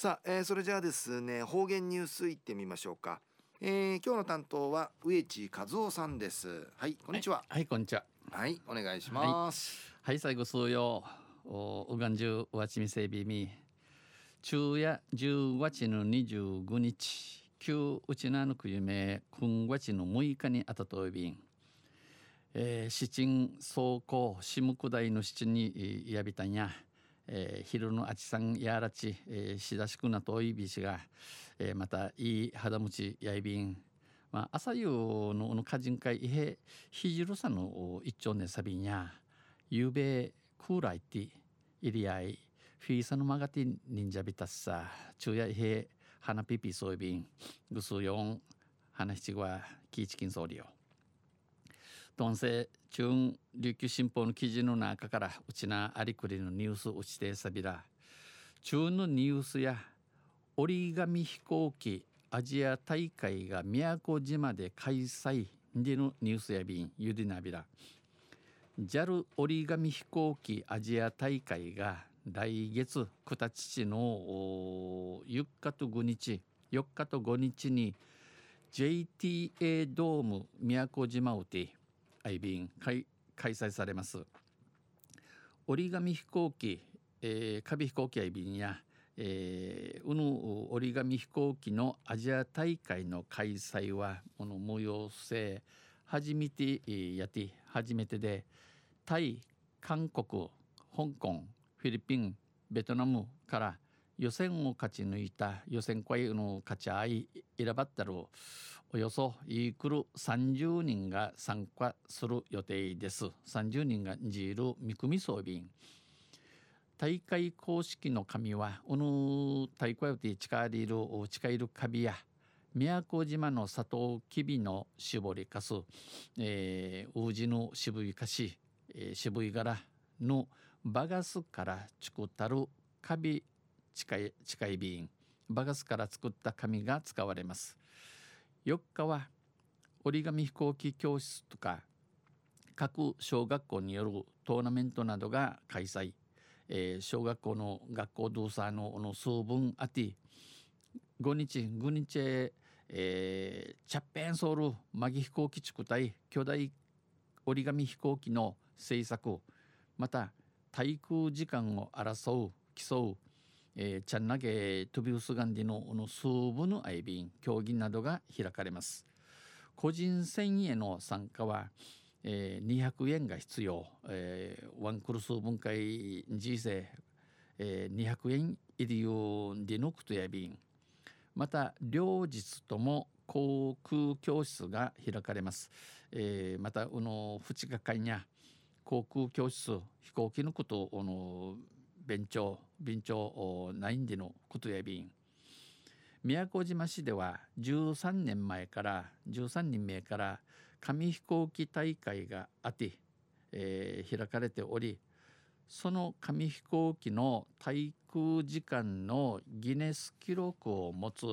さあ、えー、それじゃあですね方言ニュースいってみましょうか、えー、今日の担当は植地和夫さんです。はいこんにちは、はい、はい、こんにちは。はいお願いします、はい、はい、最後数曜おうがんじゅうわちみせびみ昼夜10月の25日。旧うちなのくゆめくんわちの6日にあたといびん。えー、七鎮走行下下いの七にやびたんやえー、昼のあちさんやらち、えー、しだしくなといびしが、えー、またいい肌持ちやいびん、まあ、朝夕のの歌人会いへひじるさの一丁ねさびんやゆうべクーラーいっていりあいフィーサのまがて忍者びたっさ昼夜いへ花ピピそういびん。ぐすよん花七はキーチキン総理よ東西中琉球新報の記事の中からうちなありくりのニュースうちてさびら。中のニュースや折り紙飛行機アジア大会が宮古島で開催でのニュースやびんゆりなびら。JAL 折り紙飛行機アジア大会が来月9日の4日と5日4日と5日に JTA ドーム宮古島をて愛便開開催されます。折り紙飛行機、えー、カビ飛行機愛便や、えー、うぬ折り紙飛行機のアジア大会の開催はこの催せ初めてやって初めてでタイ韓国香港フィリピンベトナムから予選を勝ち抜いた予選会の勝ち合い選ばったるおよそイークル30人が参加する予定です。30人がじいる見組装備大会公式の紙は、おぬ大会で近いる、近いるカビや、宮古島の佐藤きびの絞りかす、えー、宇治の渋いかし、えー、渋い柄のバガスから作ったるカビ近い近い瓶バガスから作った紙が使われます。4日は折り紙飛行機教室とか各小学校によるトーナメントなどが開催、えー、小学校の学校動作のの数分あて5日5日へ、えー、チャッペンソールマギ飛行機地区対巨大折り紙飛行機の製作また対空時間を争う競うえー、チャンナゲトビウスガンディのの数部の愛便競技などが開かれます。個人戦への参加は、えー、200円が必要、えー、ワンクルス分解人生、えー、200円入りをディノクトや便また両日とも航空教室が開かれます、えー、またこの2日間や航空教室飛行機のことをの便長便長ナインディのことや便宮古島市では13年前から13人目から紙飛行機大会があって、えー、開かれておりその紙飛行機の滞空時間のギネス記録を持つ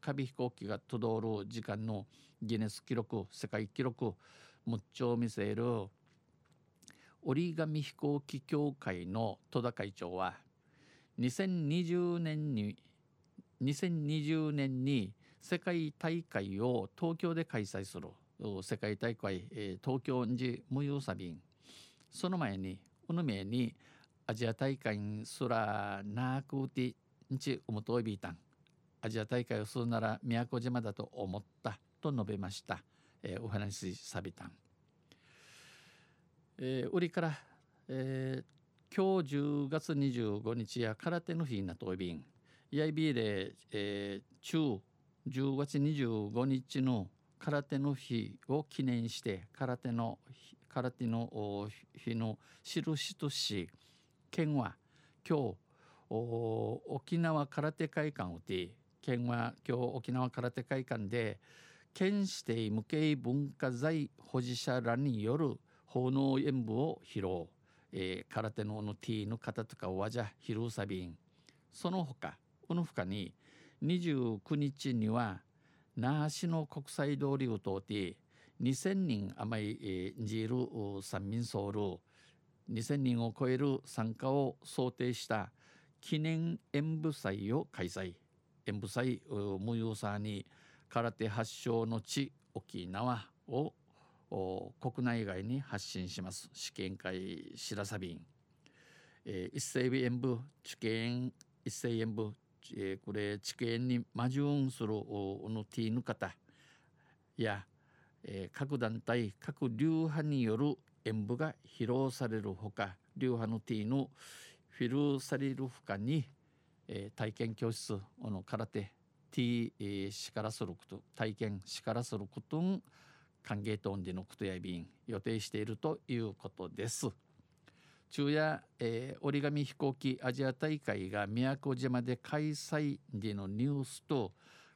紙飛行機がとどる時間のギネス記録世界記録もっちょ見せる折り紙飛行機協会の戸田会長は2020年に2020年に世界大会を東京で開催する世界大会、えー、東京に無用サビンその前にこの名にアジア大会すらなくてんちおもといびいたん。アジア大会をするなら宮古島だと思ったと述べました、えー、お話しさびたん。えー、売りから、えー、今日10月25日や空手の日なといびん。EIB で、えー、中10月25日の空手の日を記念して空手の空手の日の印とし県は今日沖縄空手会館をて県は今日沖縄空手会館で県指定無形文化財保持者らによる奉納演舞を披露、えー、空手ののティーの方とかおわじゃヒルサビンその他この他に29日には那覇市の国際通りを通って2000人余り、えー、ジール三民ソウル2000人を超える参加を想定した記念演舞祭を開催。演舞祭無用さに空手発祥の地沖縄を国内外に発信します。試験会白サビン、えー、一斉演舞知見一斉演舞、えー、これ知見に魔順するおのティーヌ方や、えー、各団体各流派による演舞が披露されるほか流派のティーヌフィルサリルフカに、えー、体験教室の空手ティー、えー、しからすること体験しからすることん歓迎とんでのことや便予定しているということです。昼夜、えー、折り紙飛行機アジア大会が宮古島で開催でのニュースと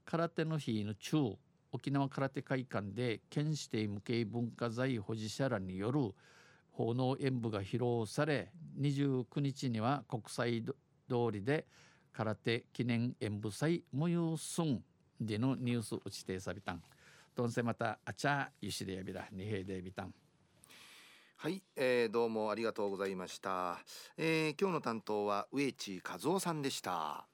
空手の日の中沖縄空手会館で県指定無形文化財保持者らによる奉納演舞が披露され29日には国際通りで空手記念演舞祭無用すんでのニュース打ちてさびたん。どんせまたあちゃゆしでやびらにへいでびたん。はい、えー、どうもありがとうございました、えー、今日の担当は植地和夫さんでした